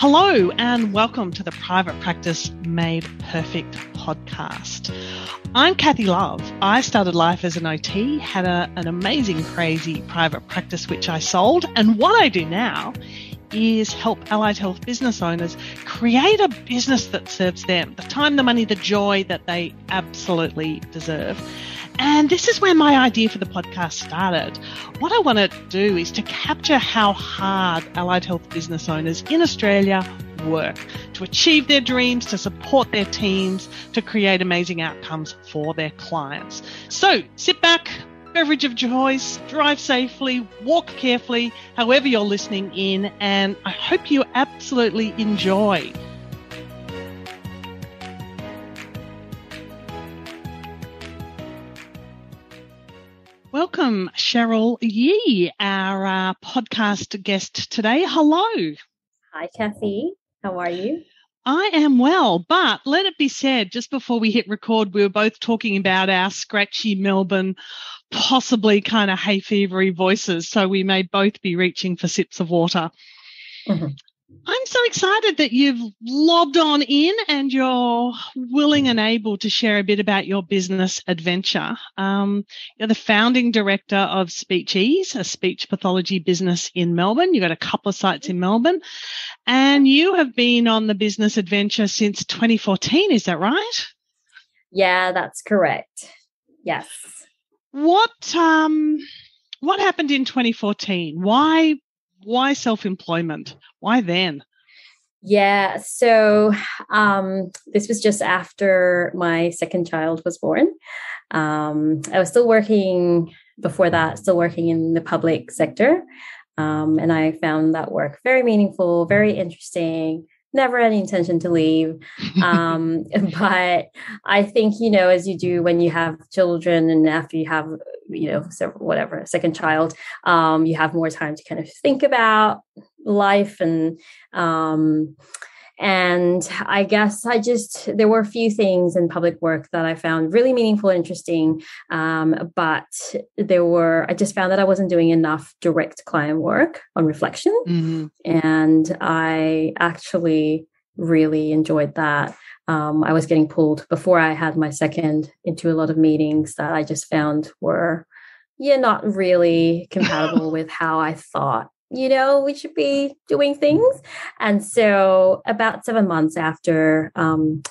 Hello, and welcome to the Private Practice Made Perfect podcast. I'm Kathy Love. I started life as an OT, had a, an amazing, crazy private practice which I sold, and what I do now is help allied health business owners create a business that serves them the time, the money, the joy that they absolutely deserve. And this is where my idea for the podcast started. What I want to do is to capture how hard allied health business owners in Australia work to achieve their dreams, to support their teams, to create amazing outcomes for their clients. So sit back, beverage of choice, drive safely, walk carefully, however you're listening in, and I hope you absolutely enjoy. Welcome, Cheryl Yee, our uh, podcast guest today. Hello. Hi, Kathy. How are you? I am well, but let it be said, just before we hit record, we were both talking about our scratchy Melbourne, possibly kind of hay fevery voices. So we may both be reaching for sips of water. Mm-hmm. I'm so excited that you've lobbed on in and you're willing and able to share a bit about your business adventure. Um, you're the founding director of SpeechEase, a speech pathology business in Melbourne. You've got a couple of sites in Melbourne and you have been on the business adventure since 2014. Is that right? Yeah, that's correct. Yes. What, um, what happened in 2014? Why why self-employment? Why then? Yeah, so um, this was just after my second child was born. Um, I was still working before that, still working in the public sector. Um, and I found that work very meaningful, very interesting, never any intention to leave. Um, but I think, you know, as you do when you have children and after you have, you know, several, whatever, second child, um, you have more time to kind of think about life and, um, and I guess I just, there were a few things in public work that I found really meaningful, and interesting. Um, but there were, I just found that I wasn't doing enough direct client work on reflection. Mm-hmm. And I actually really enjoyed that. Um, I was getting pulled before I had my second into a lot of meetings that I just found were, yeah, not really compatible with how I thought you know, we should be doing things. And so, about seven months after um,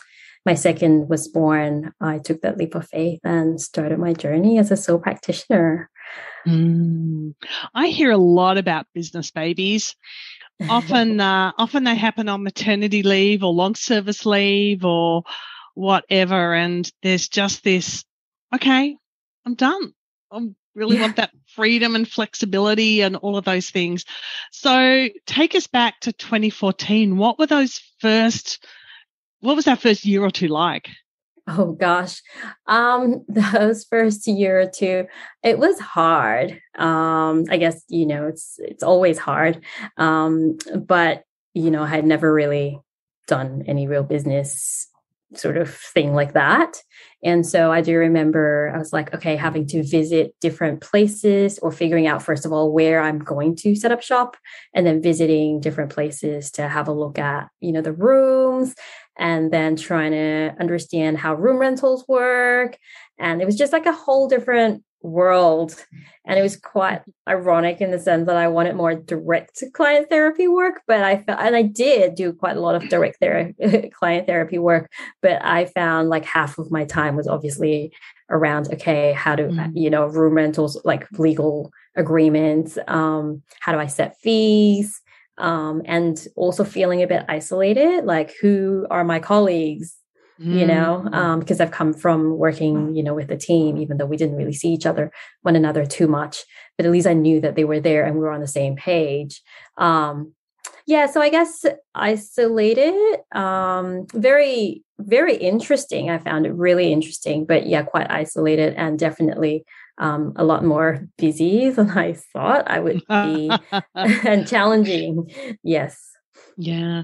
my second was born, I took that leap of faith and started my journey as a sole practitioner. Mm. I hear a lot about business babies. Often, uh, often they happen on maternity leave or long service leave or whatever, and there's just this. Okay, I'm done. I'm really yeah. want that freedom and flexibility and all of those things. So take us back to 2014. What were those first, what was that first year or two like? Oh gosh. Um those first year or two it was hard. Um I guess you know it's it's always hard. Um but you know I had never really done any real business sort of thing like that. And so I do remember I was like, okay, having to visit different places or figuring out, first of all, where I'm going to set up shop and then visiting different places to have a look at, you know, the rooms and then trying to understand how room rentals work. And it was just like a whole different world. And it was quite ironic in the sense that I wanted more direct client therapy work, but I felt, and I did do quite a lot of direct therapy, client therapy work, but I found like half of my time was obviously around, okay, how do, mm. you know, room rentals, like legal agreements, um, how do I set fees? Um, and also feeling a bit isolated, like who are my colleagues? You know mm. um, because i've come from working you know with the team even though we didn't really see each other one another too much but at least i knew that they were there and we were on the same page. Um, yeah so i guess isolated um, very very interesting. I found it really interesting but yeah quite isolated and definitely um, a lot more busy than i thought i would be and challenging. Yes. Yeah.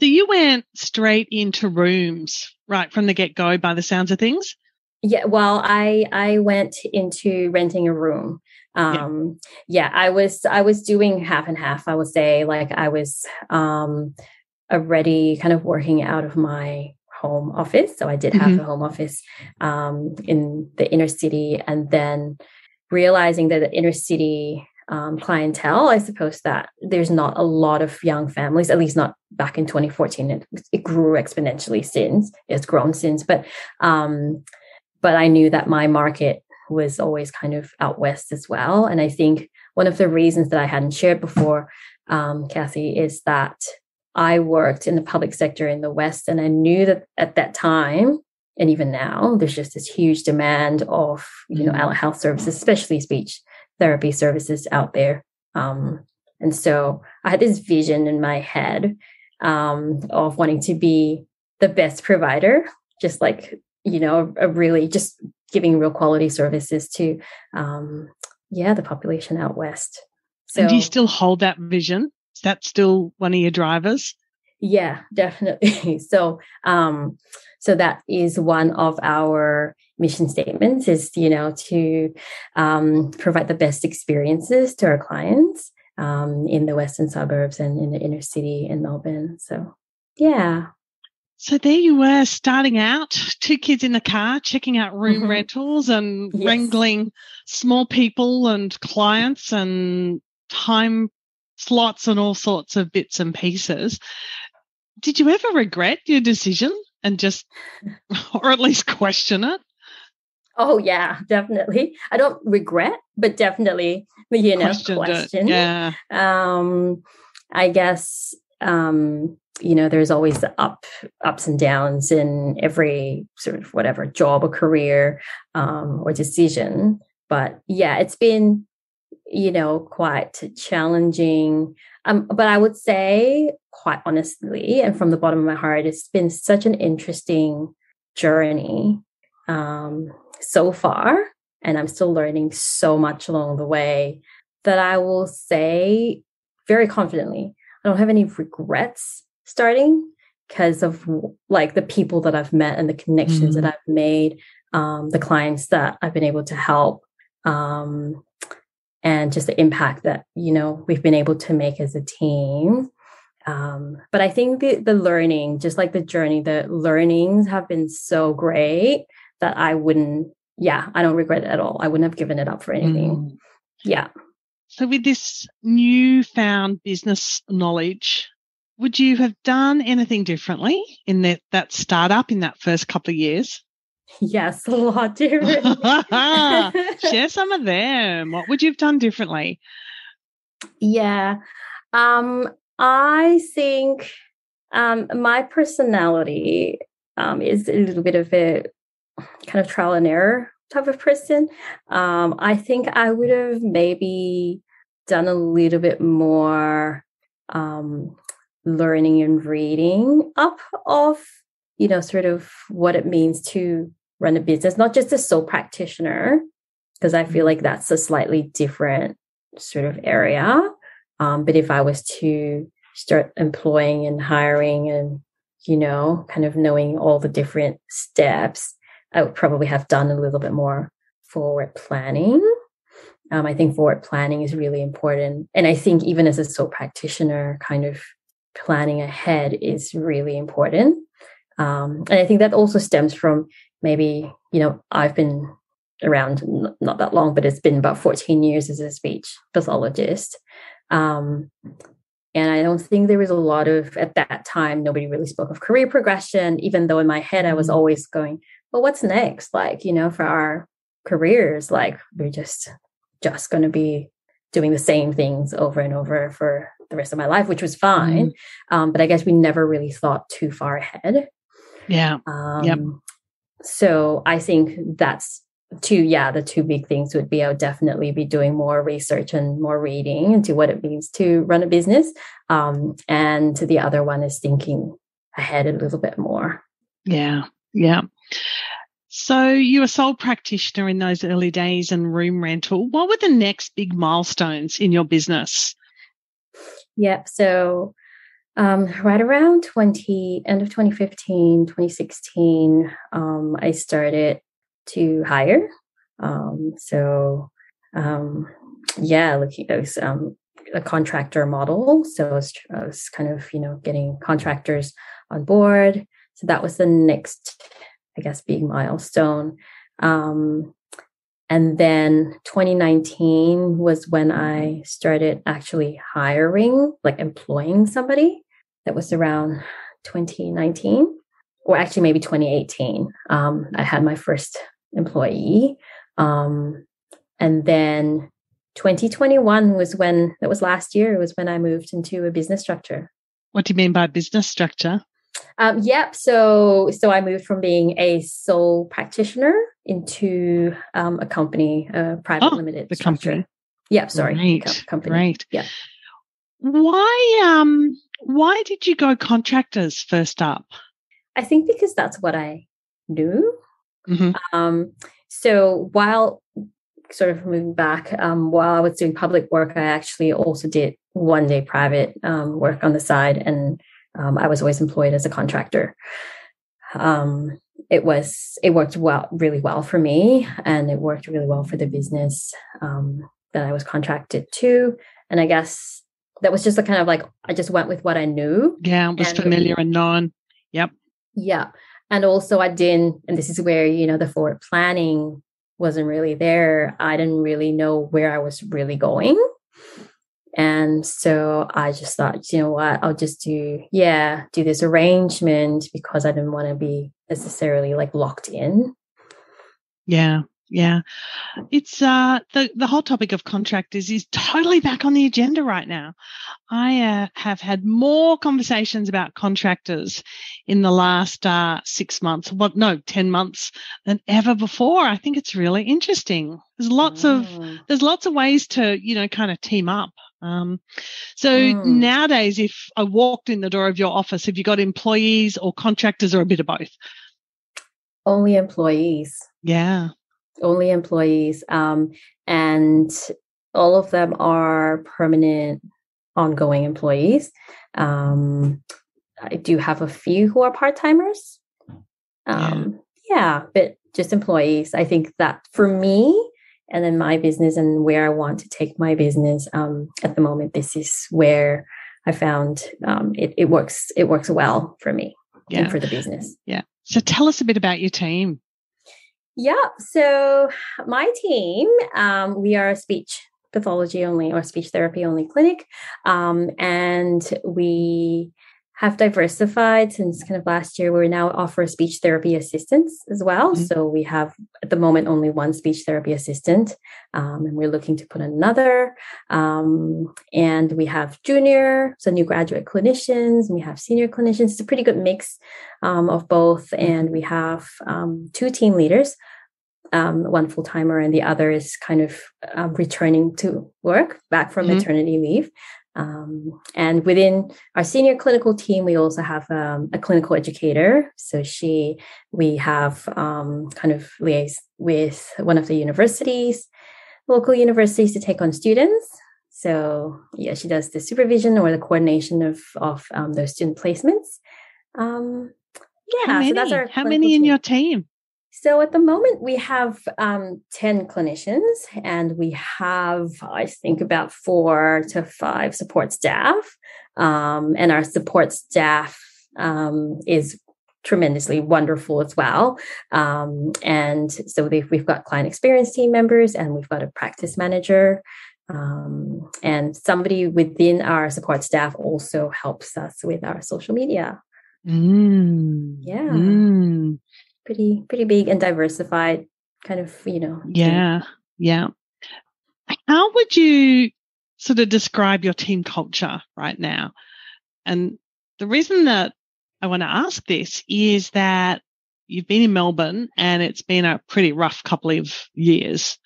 So you went straight into rooms right from the get go by the sounds of things? Yeah, well, I I went into renting a room. Um yeah. yeah, I was I was doing half and half, I would say. Like I was um already kind of working out of my home office. So I did have mm-hmm. a home office um, in the inner city, and then realizing that the inner city um, clientele, I suppose that there's not a lot of young families, at least not back in 2014. It, it grew exponentially since. It's grown since, but um, but I knew that my market was always kind of out west as well. And I think one of the reasons that I hadn't shared before, um, Kathy, is that I worked in the public sector in the West, and I knew that at that time, and even now, there's just this huge demand of you know allied health services, especially speech therapy services out there. Um, and so I had this vision in my head um, of wanting to be the best provider, just like you know, a really just giving real quality services to um, yeah the population out west. So, and do you still hold that vision? Is that still one of your drivers? Yeah, definitely. so, um, so that is one of our mission statements is, you know, to um, provide the best experiences to our clients um, in the western suburbs and in the inner city in Melbourne. So, yeah. So there you were starting out, two kids in the car, checking out room mm-hmm. rentals and yes. wrangling small people and clients and time slots and all sorts of bits and pieces. Did you ever regret your decision and just, or at least question it? Oh yeah, definitely. I don't regret, but definitely, you know, Questioned question. It. Yeah. Um, I guess um, you know, there's always the up ups and downs in every sort of whatever job or career um, or decision. But yeah, it's been you know, quite challenging. Um, but I would say, quite honestly, and from the bottom of my heart, it's been such an interesting journey um, so far. And I'm still learning so much along the way that I will say very confidently, I don't have any regrets starting because of like the people that I've met and the connections mm-hmm. that I've made, um, the clients that I've been able to help. Um, and just the impact that you know we've been able to make as a team. Um, but i think the the learning just like the journey the learnings have been so great that i wouldn't yeah i don't regret it at all. I wouldn't have given it up for anything. Mm. yeah. So with this newfound business knowledge would you have done anything differently in that, that startup in that first couple of years Yes, a lot different. Share some of them. What would you have done differently? Yeah. Um, I think um, my personality um, is a little bit of a kind of trial and error type of person. Um, I think I would have maybe done a little bit more um, learning and reading up of you know, sort of what it means to run a business, not just a sole practitioner, because I feel mm-hmm. like that's a slightly different sort of area. Um, but if I was to start employing and hiring and, you know, kind of knowing all the different steps, I would probably have done a little bit more forward planning. Um, I think forward planning is really important. And I think even as a sole practitioner, kind of planning ahead is really important. Um, and I think that also stems from maybe, you know, I've been around not that long, but it's been about 14 years as a speech pathologist. Um, and I don't think there was a lot of, at that time, nobody really spoke of career progression, even though in my head I was mm-hmm. always going, well, what's next? Like, you know, for our careers, like we're just, just going to be doing the same things over and over for the rest of my life, which was fine. Mm-hmm. Um, but I guess we never really thought too far ahead. Yeah. Um, yep. So I think that's two, yeah, the two big things would be I would definitely be doing more research and more reading into what it means to run a business. Um, and the other one is thinking ahead a little bit more. Yeah. Yeah. So you were sole practitioner in those early days and room rental. What were the next big milestones in your business? Yep. So um, right around 20 end of 2015 2016 um, i started to hire um, so um, yeah looking i was um, a contractor model. So I was, I was kind of, you know, getting contractors on board. So that was the next, I guess, big milestone. Um, and then 2019 was when I started actually hiring, like employing somebody. That was around 2019, or actually maybe 2018. Um, I had my first employee. Um, and then 2021 was when, that was last year, was when I moved into a business structure. What do you mean by business structure? Um, yep. So, so I moved from being a sole practitioner into um, a company, a private oh, limited the structure. company. Yep. Sorry, Great. co- company. Great. Yeah. Why um why did you go contractors first up? I think because that's what I knew. Mhm. Um, so while sort of moving back, um, while I was doing public work, I actually also did one day private um, work on the side, and um, I was always employed as a contractor. Um, it was it worked well, really well for me, and it worked really well for the business um, that I was contracted to. And I guess that was just a kind of like I just went with what I knew. Yeah, it was And- familiar and known. Yep. Yeah. And also I didn't, and this is where, you know, the forward planning wasn't really there. I didn't really know where I was really going. And so I just thought, you know what, I'll just do, yeah, do this arrangement because I didn't want to be necessarily like locked in. Yeah. Yeah. It's uh the the whole topic of contractors is totally back on the agenda right now. I uh, have had more conversations about contractors in the last uh 6 months, what no, 10 months than ever before. I think it's really interesting. There's lots of Mm. there's lots of ways to you know kind of team up um, so Mm. nowadays if i walked in the door of your office have you got employees or contractors or a bit of both only employees. yeah only employees um, and all of them are permanent ongoing employees. Um, i do have a few who are part-timers. Um, yeah. but just employees. I think that for me and then my business and where i want to take my business um, at the moment this is where i found um, it, it works it works well for me yeah. and for the business. Yeah. so tell us a bit about your team Yeah. So my team, um, we are a speech pathology only or speech therapy only clinic. Um, and we have diversified since kind of last year. We now offer speech therapy assistance as well. Mhm. So we have at the moment only one speech therapy assistant, um, and we're looking to put another. Um, and we have junior, so new graduate clinicians, and we have senior clinicians. It's a pretty good mix um, of both. And we have um, two team leaders, um, one full timer, and the other is kind of um, returning to work back from Mhm. maternity leave. Um, and within our senior clinical team, we also have um, a clinical educator. So she, we have um, kind of liaise with one of the universities, local universities, to take on students. So yeah, she does the supervision or the coordination of of um, those student placements. Um, yeah, how many, so that's our how many in team. your team So at the moment, we have um, 10 clinicians and we have, I think, about four to five support staff. Um, and our support staff um, is tremendously wonderful as well. Um, and so we've, we've got client experience team members and we've got a practice manager. Um, and somebody within our support staff also helps us with our social media. mm. Yeah. Mm. Pretty, pretty big and diversified kind of, you know. yeah yeah how would you sort of describe your team culture right now and the reason that i want to ask this is that you've been in melbourne and it's been a pretty rough couple of years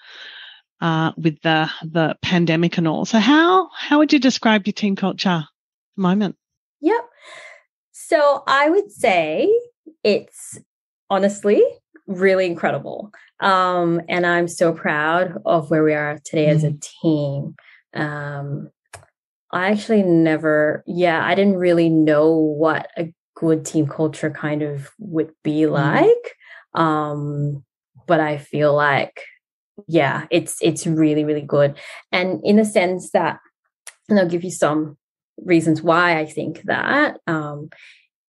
uh, with the the pandemic and all so how how would you describe your team culture at the moment Yep. So I would say it's honestly really incredible. Um, and I'm so proud of where we are today as a team. Um, I actually never, yeah, I didn't really know what a good team culture kind of would be like. Um, but I feel like, yeah, it's it's really, really good. And in the sense that and I'll give you some reasons why I think that. Um,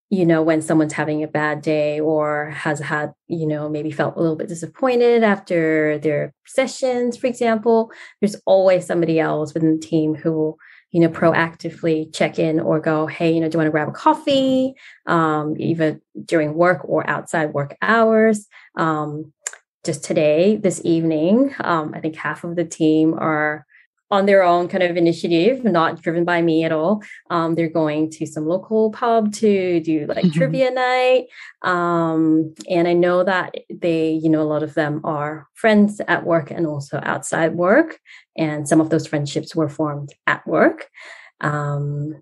you know, when someone's having a bad day or has had, you know, maybe felt a little bit disappointed after their sessions, for example, there's always somebody else within the team who will, you know, proactively check in or go, hey, you know, do you want to grab a coffee? Um, even during work or outside work hours. Um, just today, this evening, um, I think half of the team are on their own kind of initiative, not driven by me at all. Um, they're going to some local pub to do like mm-hmm. trivia night. Um, and I know that they, you know, a lot of them are friends at work and also outside work. And some of those friendships were formed at work. Um,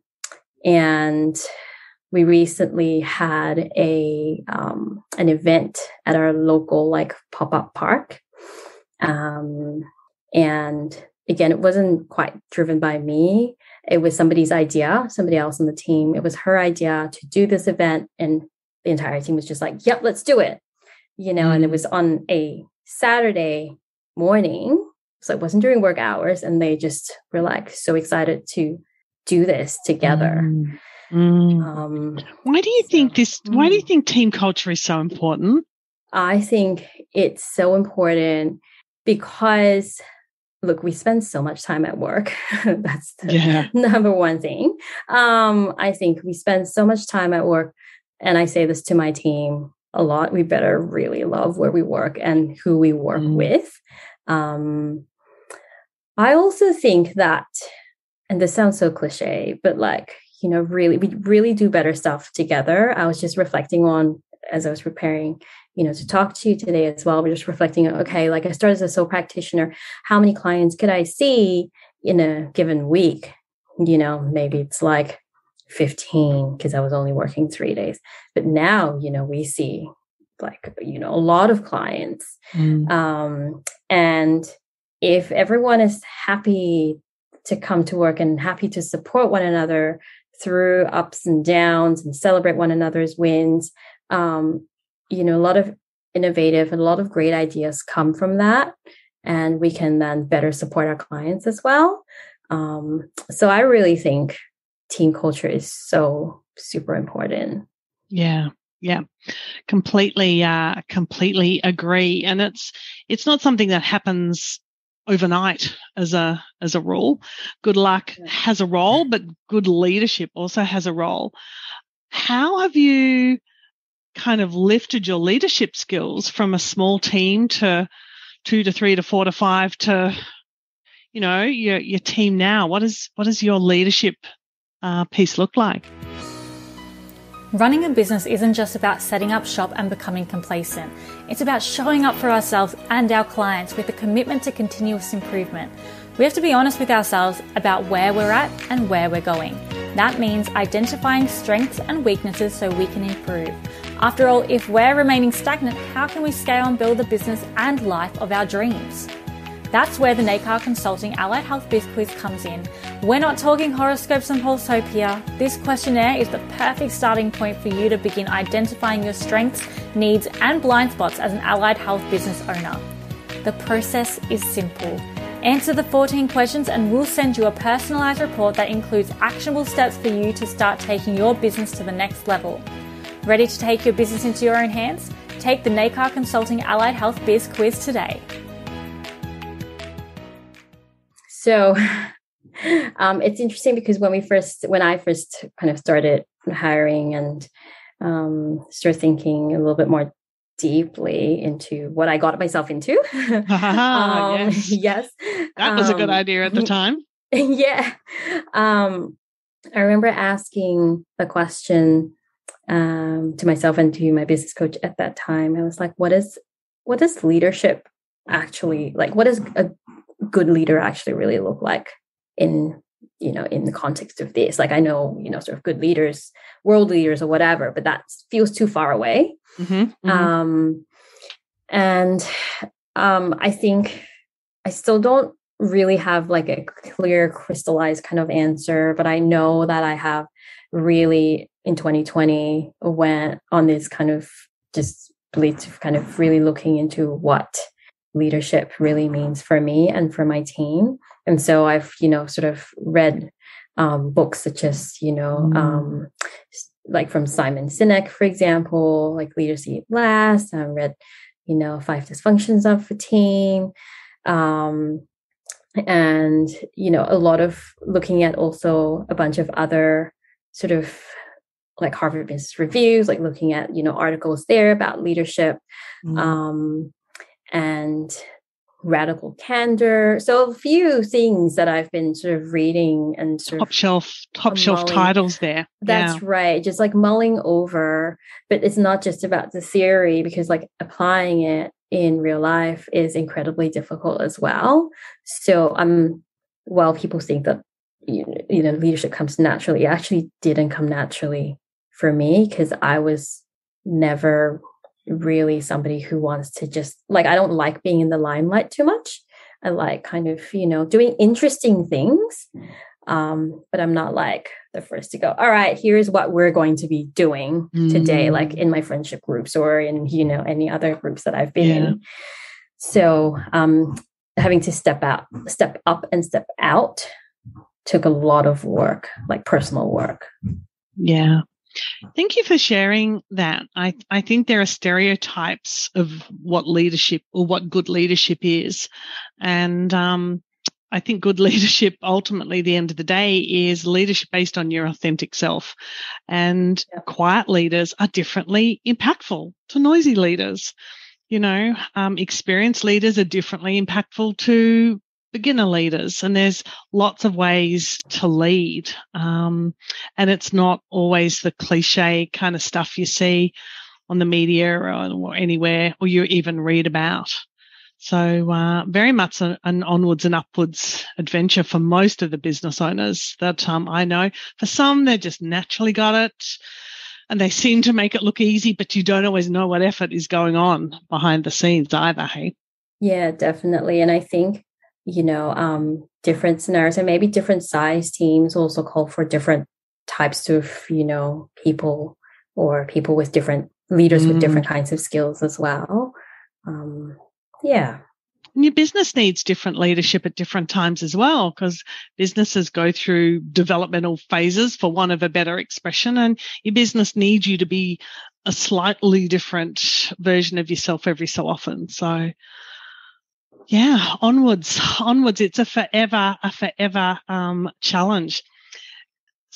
and we recently had a um, an event at our local like pop up park, um, and again, it wasn't quite driven by me. It was somebody's idea, somebody else on the team. It was her idea to do this event, and the entire team was just like, "Yep, let's do it," you know. Mm. And it was on a Saturday morning, so it wasn't during work hours, and they just were like so excited to do this together. Mm. Mm. Um, why do you so, think this? Why do you mm. think team culture is so important? I think it's so important because look, we spend so much time at work. That's the yeah. number one thing. Um, I think we spend so much time at work, and I say this to my team a lot. We better really love where we work and who we work mm. with. Um, I also think that, and this sounds so cliche, but like, you know, really, we really do better stuff together. I was just reflecting on as I was preparing you know to talk to you today as well. We're just reflecting okay like i started as a sole practitioner. How many clients could i see in a given week? You know maybe it's like 15 because i was only working three days. But now you know we see like you know a lot of clients. Mm. um and if everyone is happy to come to work and happy to support one another through ups and downs and celebrate one another's wins um you know, a lot of innovative and a lot of great ideas come from that. And we can then better support our clients as well. Um, so I really think team culture is so super important. Yeah. Yeah, completely, uh, completely agree. And it's it's not something that happens overnight as a as a rule. Good luck has a role, but good leadership also has a role. How have you kind of lifted your leadership skills from a small team to two to three to four to five to you know your your team now what is what does your leadership uh, piece look like Running a business isn't just about setting up shop and becoming complacent. It's about showing up for ourselves and our clients with a commitment to continuous improvement. We have to be honest with ourselves about where we're at and where we're going. That means identifying strengths and weaknesses so we can improve. After all, if we're remaining stagnant, how can we scale and build the business and life of our dreams? That's where the NACAR Consulting Allied Health Biz Quiz comes in. We're not talking horoscopes and here. This questionnaire is the perfect starting point for you to begin identifying your strengths, needs, and blind spots as an allied health business owner. The process is simple. Answer the 14 questions and we'll send you a personalized report that includes actionable steps for you to start taking your business to the next level. Ready to take your business into your own hands? Take the NACAR Consulting Allied Health Biz Quiz today. So um, it's interesting because when we first, when I first kind of started hiring and um, started thinking a little bit more deeply into what I got myself into. um, yes. yes. That was a good um, idea at the time. yeah. Um, I remember asking the question um, to myself and to my business coach at that time. I was like, what is what does leadership actually like? What does a good leader actually really look like in you know in the context of this? Like I know you know sort of good leaders, world leaders or whatever, but that feels too far away. Mm-hmm, mm-hmm. Um, and um, I think I still don't really have like a clear crystallized kind of answer but i know that i have really in 2020 went on this kind of just kind of really looking into what leadership really means for me and for my team. And so I've, you know, sort of read um, books such as you know mm. um, like from Simon Sinek, for example, like Leaders Eat Last. I read, you know, Five Dysfunctions of a Team. Um, and, you know, a lot of looking at also a bunch of other sort of like Harvard Business Reviews, like looking at, you know, articles there about leadership. Mm. Um, and radical candor. So a few things that I've been sort of reading and sort top of shelf, top shelf titles there. That's yeah. right. Just like mulling over, but it's not just about the theory because like applying it in real life is incredibly difficult as well. So I'm, um, well, people think that you know leadership comes naturally. It actually didn't come naturally for me because I was never really somebody who wants to just like I don't like being in the limelight too much. I like kind of, you know, doing interesting things. Um, but I'm not like the first to go, all right, here's what we're going to be doing mm. today, like in my friendship groups or in, you know, any other groups that I've been yeah. in. So um having to step out, step up and step out took a lot of work, like personal work. Yeah. Thank you for sharing that. I, I think there are stereotypes of what leadership or what good leadership is. And um, I think good leadership, ultimately, the end of the day, is leadership based on your authentic self. And yeah. quiet leaders are differently impactful to noisy leaders. You know, um, experienced leaders are differently impactful to beginner leaders and there's lots of ways to lead um, and it's not always the cliche kind of stuff you see on the media or, anywhere or you even read about. So uh, very much an, an, onwards and upwards adventure for most of the business owners that um, i know. For some they just naturally got it and they seem to make it look easy but you don't always know what effort is going on behind the scenes either hey? Yeah definitely and i think you know um, different scenarios and maybe different size teams also call for different types of you know people or people with different leaders mm. with different kinds of skills as well um, yeah and your business needs different leadership at different times as well, because businesses go through developmental phases, for want of a better expression, and your business needs you to be a slightly different version of yourself every so often. So, yeah, onwards, onwards. It's a forever, a forever um, challenge.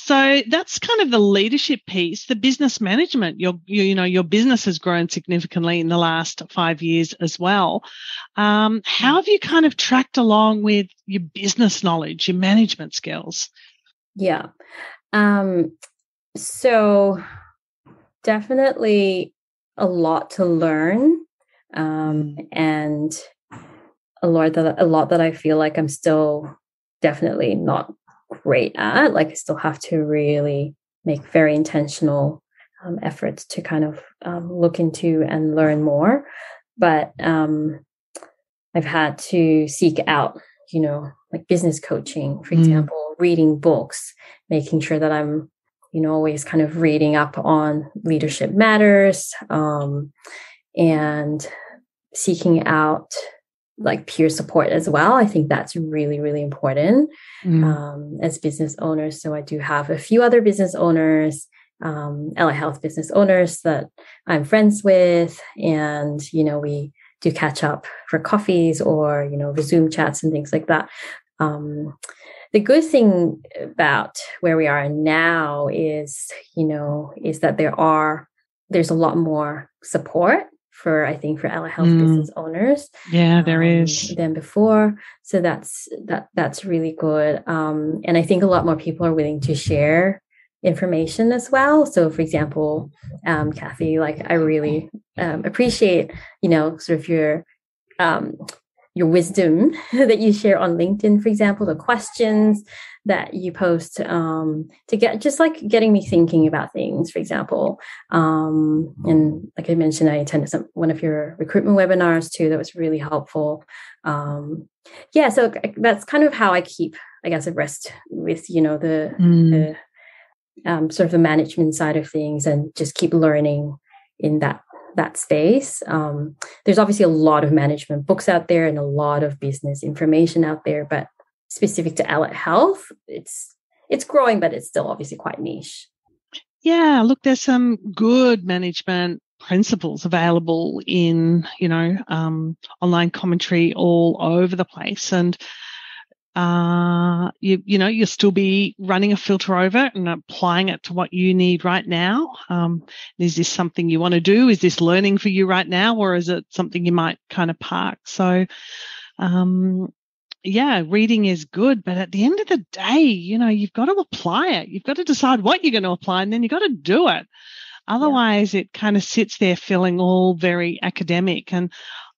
So that's kind of the leadership piece. The business management, your, you, you know, your business has grown significantly in the last five years as well. Um, how have you kind of tracked along with your business knowledge, your management skills? Yeah. Um, so definitely a lot to learn. Um, and a lot that a lot that I feel like I'm still definitely not great at. Like I still have to really make very intentional um, efforts to kind of um, look into and learn more. But um, I've had to seek out, you know, like business coaching, for mm. example, reading books, making sure that I'm, you know, always kind of reading up on leadership matters, um, and seeking out like peer support as well. I think that's really, really important mm. um, as business owners. So I do have a few other business owners, um, allied health business owners that I'm friends with, and you know we do catch up for coffees or you know Zoom chats and things like that. Um, the good thing about where we are now is you know is that there are there's a lot more support for I think for allied health mm. business owners. Yeah, there um, is than before. So that's that that's really good. Um, and I think a lot more people are willing to share information as well. So, for example, um, Kathy, like I really um, appreciate you know sort of your um, your wisdom that you share on LinkedIn, for example, the questions that you post um, to get just like getting me thinking about things, for example. Um, and like I mentioned, I attended some one of your recruitment webinars too. That was really helpful. Um, yeah, so that's kind of how I keep, I guess, abreast with you know the, mm. the um, sort of the management side of things, and just keep learning in that that space. Um, there's obviously a lot of management books out there and a lot of business information out there, but specific to allied health, it's it's growing, but it's still obviously quite niche. Yeah, look, there's some good management principles available in, you know, um, online commentary all over the place. And uh, you, you know, you'll still be running a filter over it and applying it to what you need right now. Um, is this something you want to do? Is this learning for you right now? Or is it something you might kind of park? So, um, yeah, reading is good, but at the end of the day, you know, you've got to apply it. You've got to decide what you're going to apply and then you've got to do it. Otherwise, yeah. it kind of sits there feeling all very academic. And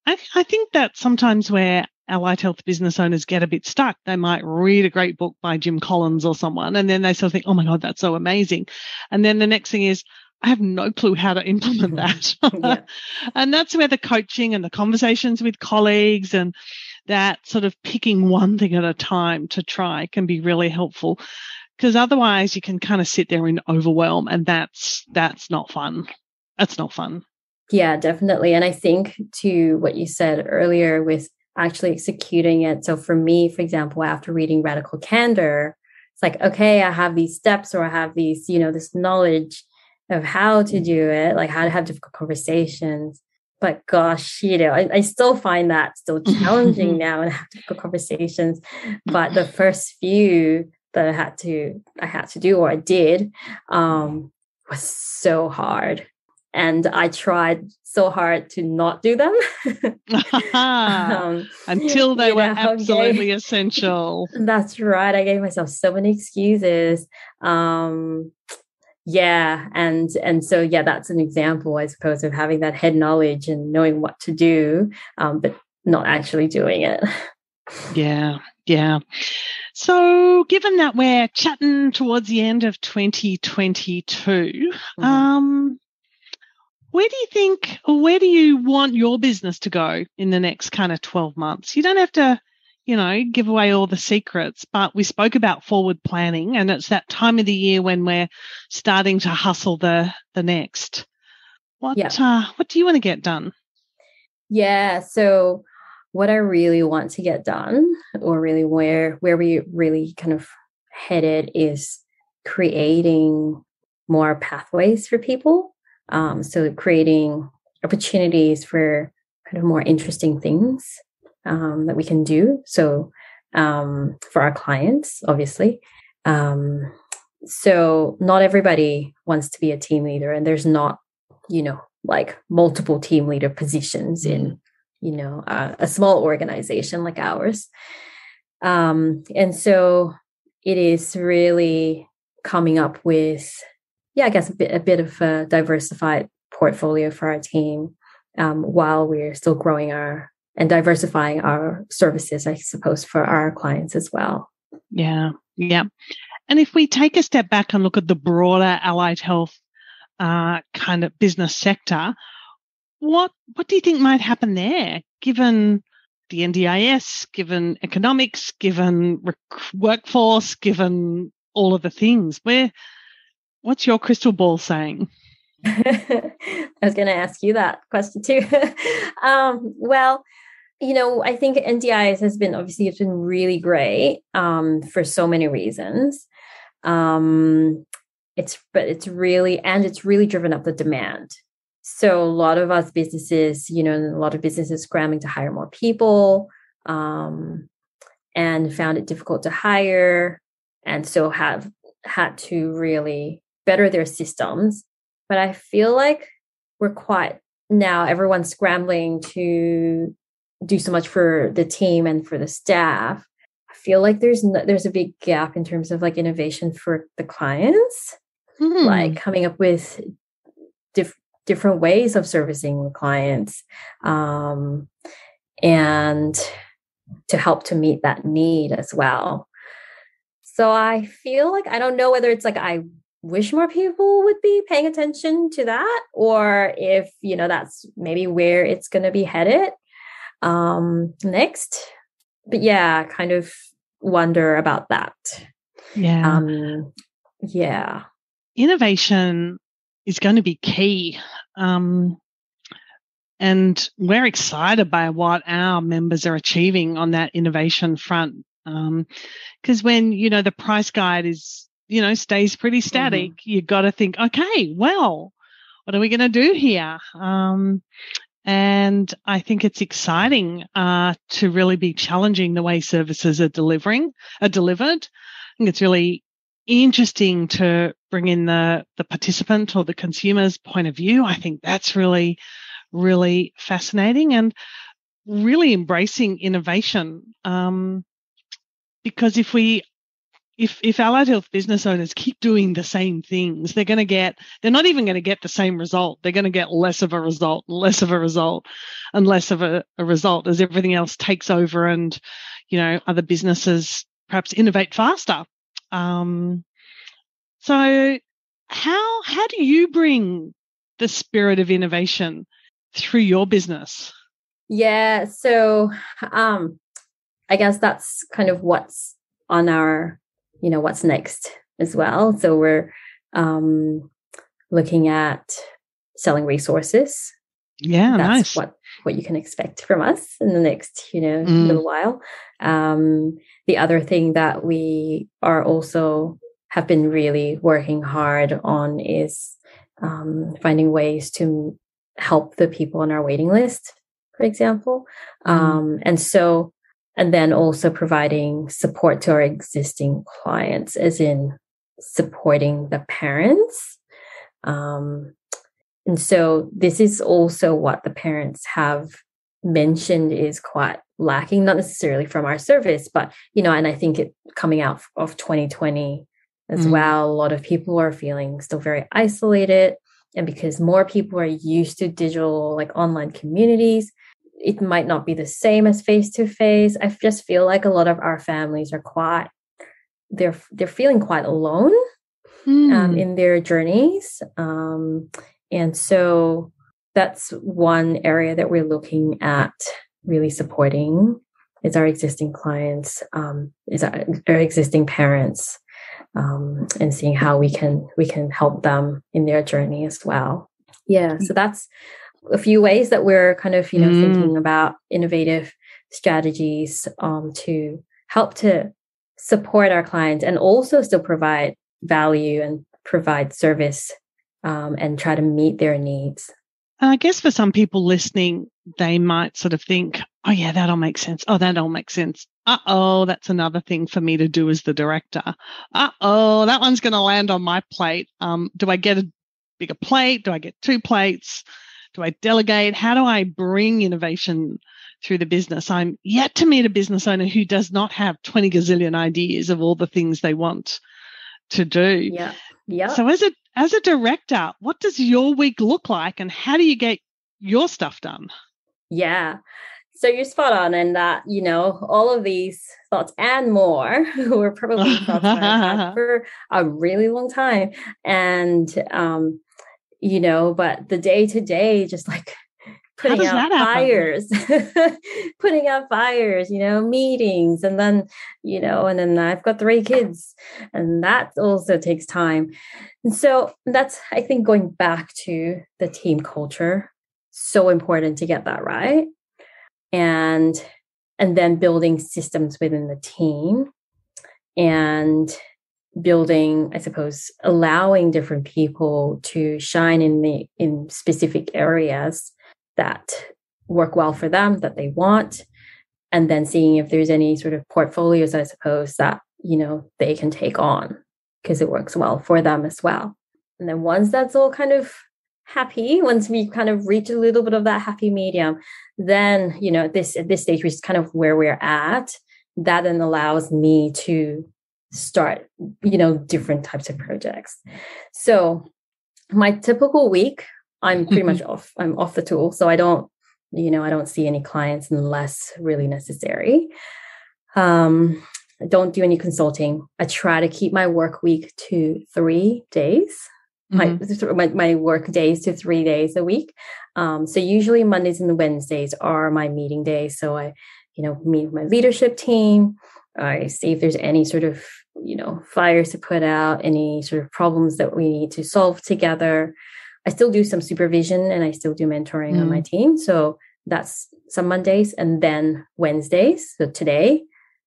I, I think that sometimes where allied health business owners get a bit stuck. They might read a great book by Jim Collins or someone, and then they sort of think, oh my God, that's so amazing. And then the next thing is, I have no clue how to implement that. and that's where the coaching and the conversations with colleagues and that sort of picking one thing at a time to try can be really helpful because otherwise you can kind of sit there in overwhelm and that's that's not fun. That's not fun. Yeah, definitely. And I think to what you said earlier with actually executing it. So for me, for example, after reading Radical Candor, it's like, okay, I have these steps or I have these, you know, this knowledge of how to mm. do it, like how to have difficult conversations. But gosh, you know, I, I still find that still challenging now and have difficult conversations. But the first few that I had to I had to do or I did um was so hard and I tried so hard to not do them um, until they were know, absolutely gave, essential. That's right. I gave myself so many excuses. Um, yeah, and and so yeah, that's an example, I suppose, of having that head knowledge and knowing what to do, um, but not actually doing it. Yeah, yeah. So, given that we're chatting towards the end of 2022, mm-hmm. um, where do you think, or where do you want your business to go in the next kind of 12 months? You don't have to, you know, give away all the secrets, but we spoke about forward planning and it's that time of the year when we're starting to hustle the, the next. What, yeah. uh, what do you want to get done? Yeah. So what I really want to get done or really where, where we really kind of headed is creating more pathways for people um, so creating opportunities for kind of more interesting things um, that we can do. So um, for our clients, obviously. Um, so not everybody wants to be a team leader, and there's not, you know, like multiple team leader positions in, mm-hmm. you know, a, a small organization like ours. Um, and so it is really coming up with yeah, I guess a bit a bit of a diversified portfolio for our team um, while we're still growing our and diversifying our services, I suppose, for our clients as well. Yeah, yeah. And if we take a step back and look at the broader allied health uh, kind of business sector, what what do you think might happen there, given the NDIS, given economics, given rec- workforce, given all of the things? Where What's your crystal ball saying? I was going to ask you that question too. um, well, you know, I think NDIS has been obviously it's been really great um, for so many reasons. Um, it's but it's really and it's really driven up the demand. So a lot of us businesses, you know, a lot of businesses scrambling to hire more people, um, and found it difficult to hire, and so have had to really better their systems. But I feel like we're quite now everyone's scrambling to do so much for the team and for the staff. I feel like there's no, there's a big gap in terms of like innovation for the clients, mm-hmm. like coming up with diff- different ways of servicing the clients, um, and to help to meet that need as well. So I feel like I don't know whether it's like I wish more people would be paying attention to that or if you know that's maybe where it's going to be headed. Um next but yeah kind of wonder about that. Yeah. Um yeah. Innovation is going to be key. Um and we're excited by what our members are achieving on that innovation front. Because um, when, you know, the price guide is, you know, stays pretty mm-hmm. static, mm-hmm. you've got to think, okay, well, what are we going to do here? Um, and I think it's exciting uh, to really be challenging the way services are delivering, are delivered. I think it's really interesting to bring in the, the participant or the consumer's point of view. I think that's really, really fascinating and really embracing innovation. Um, because if we if if allied health business owners keep doing the same things, they're going to get they're not even going to get the same result. They're going to get less of a result, less of a result, and less of a, a result as everything else takes over and you know other businesses perhaps innovate faster. Um, so how how do you bring the spirit of innovation through your business? Yeah, so um, I guess that's kind of what's on our you know what's next as well. So we're um looking at selling resources. Yeah that's nice. what what you can expect from us in the next you know mm. little while. Um the other thing that we are also have been really working hard on is um, finding ways to help the people on our waiting list for example. Mm. um, and so and then also providing support to our existing clients as in supporting the parents um, and so this is also what the parents have mentioned is quite lacking not necessarily from our service but you know and i think it coming out of 2020 as mm. well a lot of people are feeling still very isolated and because more people are used to digital like online communities it might not be the same as face to face. I just feel like a lot of our families are quite they're they're feeling quite alone mm. um, hmm. in their journeys, um, and so that's one area that we're looking at really supporting is our existing clients, um, is our, our, existing parents, um, and seeing how we can we can help them in their journey as well. Yeah, so that's a few ways that we're kind of you know mm. thinking about innovative strategies um, to help to support our clients and also still provide value and provide service um, and try to meet their needs. I guess for some people listening, they might sort of think, oh, yeah, that all makes sense. Oh, that all makes sense. Uh oh, that's another thing for me to do as the director. Uh oh, that one's going to land on my plate. Um, do I get a bigger plate? Do I get two plates? Do I delegate? How do I bring innovation through the business? I'm yet to meet a business owner who does not have 20 gazillion ideas of all the things they want to do. Yeah. Yeah. So as a as a director, what does your week look like and how do you get your stuff done? Yeah. So you're spot on in that, you know, all of these thoughts and more were probably thoughts that I had for a really long time. And um, you know, but the day to day, just like putting out fires, putting out fires, you know, meetings, and then, you know, and then I've got three kids, and that also takes time. And so that's, I think, going back to the team culture, so important to get that right. And, and then building systems within the team and building i suppose allowing different people to shine in the in specific areas that work well for them that they want and then seeing if there's any sort of portfolios i suppose that you know they can take on because it works well for them as well. And then once that's all kind of happy once we kind of reach a little bit of that happy medium then you know this at this stage which is kind of where we're at that then allows me to start you know different types of projects. So my typical week i'm pretty much off i'm off the tool so i don't you know i don't see any clients unless really necessary. Um i don't do any consulting. I try to keep my work week to three days. Mm-hmm. my, my, my work days to three days a week. Um so usually mondays and wednesdays are my meeting days. So i you know meet with my leadership team. I see if there's any sort of you know fires to put out any sort of problems that we need to solve together i still do some supervision and i still do mentoring mm. on my mm. team so that's some mondays and then wednesdays so today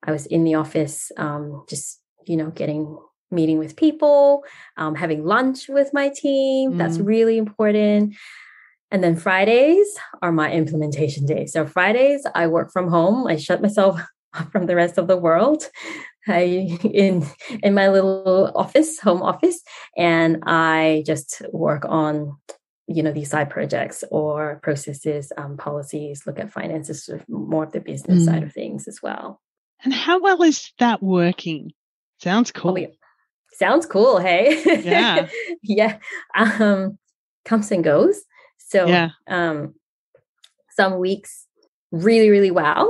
I was in the office, um, just, you know, getting meeting with people, um, having lunch with my team. Mm. That's really important. And then Fridays are my implementation days. So Fridays, I work from home. I shut myself from the rest of the world. I in in my little office, home office, and I just work on you know these side projects or processes, um, policies. Look at finances, sort of more of the business mm. side of things as well. And how well is that working? Sounds cool. Oh, yeah. Sounds cool. Hey. Yeah. yeah. Um, comes and goes. So yeah. um, some weeks really, really wow,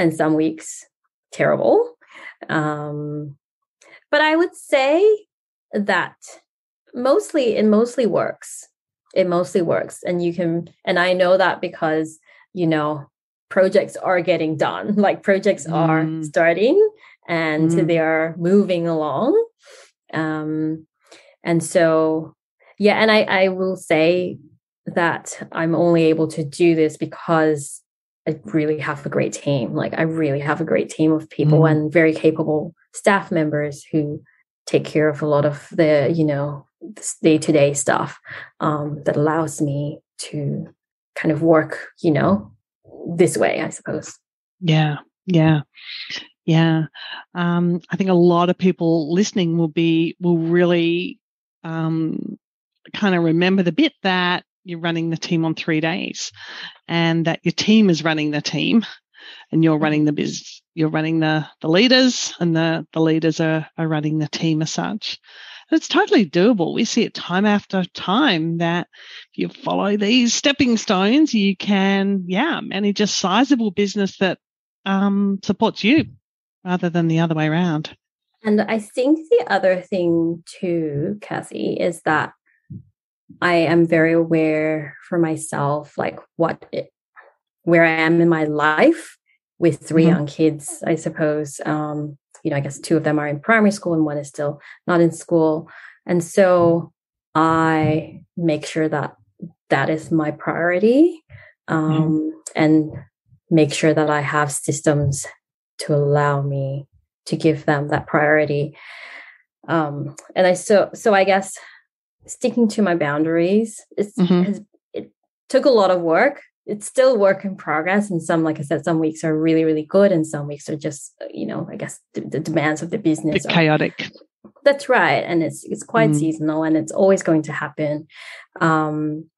and some weeks terrible. Um, but I would say that mostly it mostly works. It mostly works. And you can, and I know that because, you know, projects are getting done, like projects mm. are starting and mm. they are moving along. Um, and so, yeah, and I, I will say that I'm only able to do this because I really have a great team. Like I really have a great team of people mm. and very capable staff members who take care of a lot of the, you know, day to day stuff um, that allows me to kind of work, you know, this way, I suppose. Yeah, yeah, yeah. Um, I think a lot of people listening will be will really um, kind of remember the bit that you're running the team on three days and that your team is running the team and you're running the business you're running the the leaders and the the leaders are, are running the team as such. And it's totally doable. We see it time after time that if you follow these stepping stones you can yeah manage a sizable business that um, supports you rather than the other way around. And i think the other thing too kathy is that I am very aware for myself, like what, it, where I am in my life with 3 mm-hmm. young kids, I suppose. Um, you know, I guess two of them are in primary school and one is still not in school. And so I make sure that that is my priority um, mm-hmm. and make sure that I have systems to allow me to give them that priority. Um, and I so so I guess sticking to my boundaries. It's mm-hmm. has, it took a lot of work. It's still work in progress, and some, like I said, some weeks are really, really good, and some weeks are just, you know, I guess the, the demands of the business are chaotic. That's right, and it's it's quite mm. seasonal, and it's always going to happen. Um,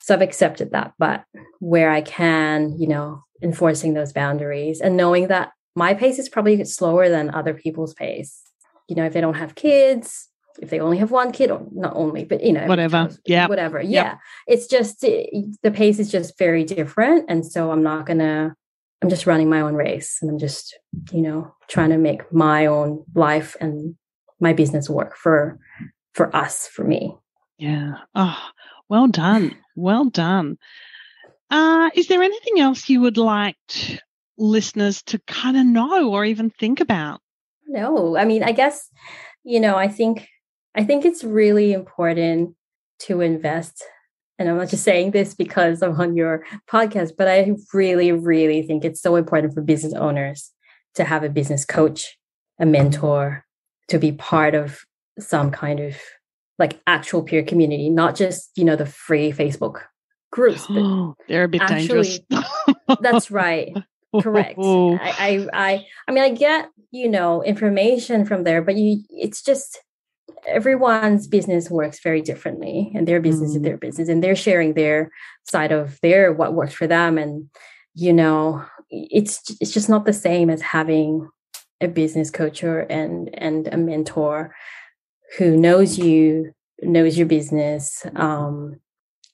so I've accepted that, but where I can, you know, enforcing those boundaries and knowing that my pace is probably slower than other people's pace. You know, if they don't have kids, if they only have one kid or not only but you know whatever. yeah. whatever. Yeah. Yep. it's just the pace is just very different and so i'm not gonna i'm just running my own race and i'm just you know trying to make my own life and my business work for for us for me. Yeah. Oh well done. Well done. Uh is there anything else you would like listeners to kind of know or even think about? No. I mean i guess you know i think I think it's really important to invest. And I'm not just saying this because I'm on your podcast, but I really, really think it's so important for business owners to have a business coach, a mentor, to be part of some kind of like actual peer community, not just, you know, the free Facebook groups. But They're a bit actually, dangerous. that's right. Correct. I, I, I, I mean, I get, you know, information from there, but you, it's just, everyone's business works very differently and their business mm. is their business and they're sharing their side of their what works for them and you know it's it's just not the same as having a business coach or and and a mentor who knows you knows your business um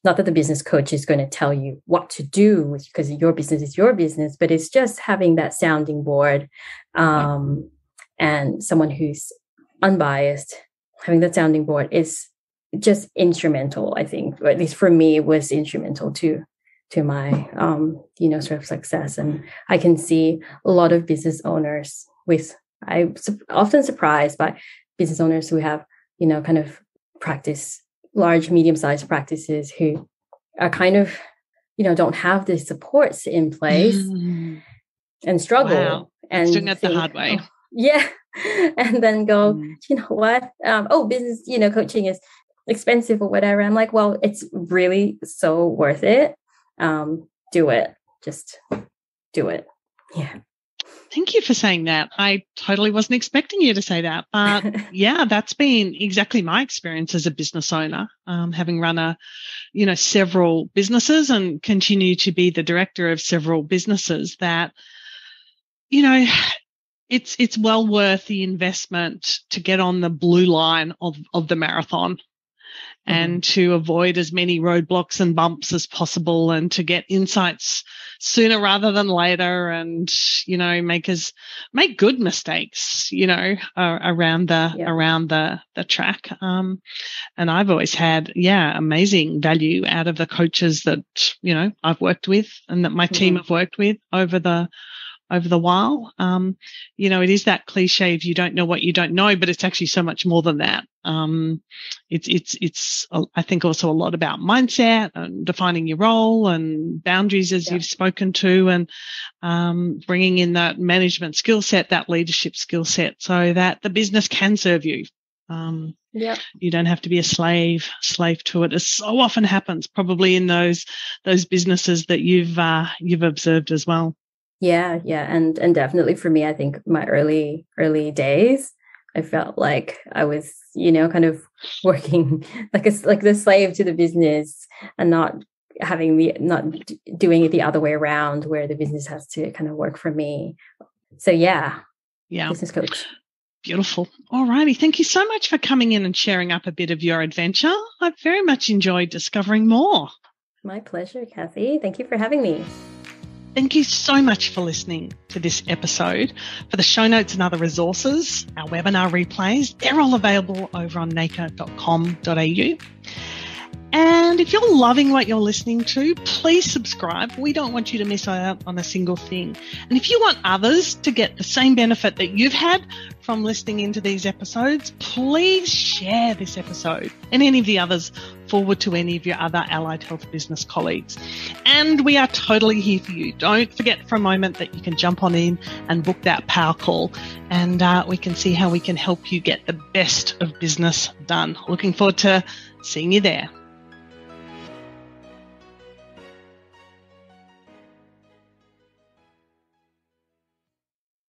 not that the business coach is going to tell you what to do because your business is your business but it's just having that sounding board um and someone who's unbiased having that sounding board is just instrumental i think or at least for me was instrumental to to my um you know sort of success and i can see a lot of business owners with i'm often surprised by business owners who have you know kind of practice large medium sized practices who are kind of you know don't have the supports in place mm. and struggle wow. and doing it the hard way. Oh, yeah. and then go, mm. you know what? Um, oh, business, you know, coaching is expensive or whatever. I'm like, well, it's really so worth it. Um, do it. Just do it. Yeah. Thank you for saying that. I totally wasn't expecting you to say that. But yeah, that's been exactly my experience as a business owner, um, having run a, you know, several businesses and continue to be the director of several businesses that, you know, it's, it's well worth the investment to get on the blue line of, of the marathon and mm-hmm. to avoid as many roadblocks and bumps as possible and to get insights sooner rather than later and you know make us make good mistakes you know uh, around the yeah. around the the track um and I've always had yeah amazing value out of the coaches that you know I've worked with and that my mm-hmm. team have worked with over the over the while. Um, you know, it is that cliche if you don't know what you don't know, but it's actually so much more than that. Um, it's, it's, it's, I think also a lot about mindset and defining your role and boundaries as yeah. you've spoken to and, um, bringing in that management skill set, that leadership skill set so that the business can serve you. Um, yeah. You don't have to be a slave, slave to it. As so often happens, probably in those those businesses that you've uh, you've observed as well. Yeah, yeah, and and definitely for me, I think my early early days, I felt like I was, you know, kind of working like a like the slave to the business and not having the not doing it the other way around where the business has to kind of work for me. So yeah, yeah, business coach. Beautiful. All righty. Thank you so much for coming in and sharing up a bit of your adventure. I've very much enjoyed discovering more. My pleasure, Kathy. Thank you for having me. Thank you so much for listening to this episode. For the show notes and other resources, our webinar replays, they're all available over on nacre.com.au. And if you're loving what you're listening to, please subscribe. We don't want you to miss out on a single thing. And if you want others to get the same benefit that you've had from listening into these episodes, please share this episode and any of the others forward to any of your other allied health business colleagues. And we are totally here for you. Don't forget for a moment that you can jump on in and book that power call and uh, we can see how we can help you get the best of business done. Looking forward to seeing you there.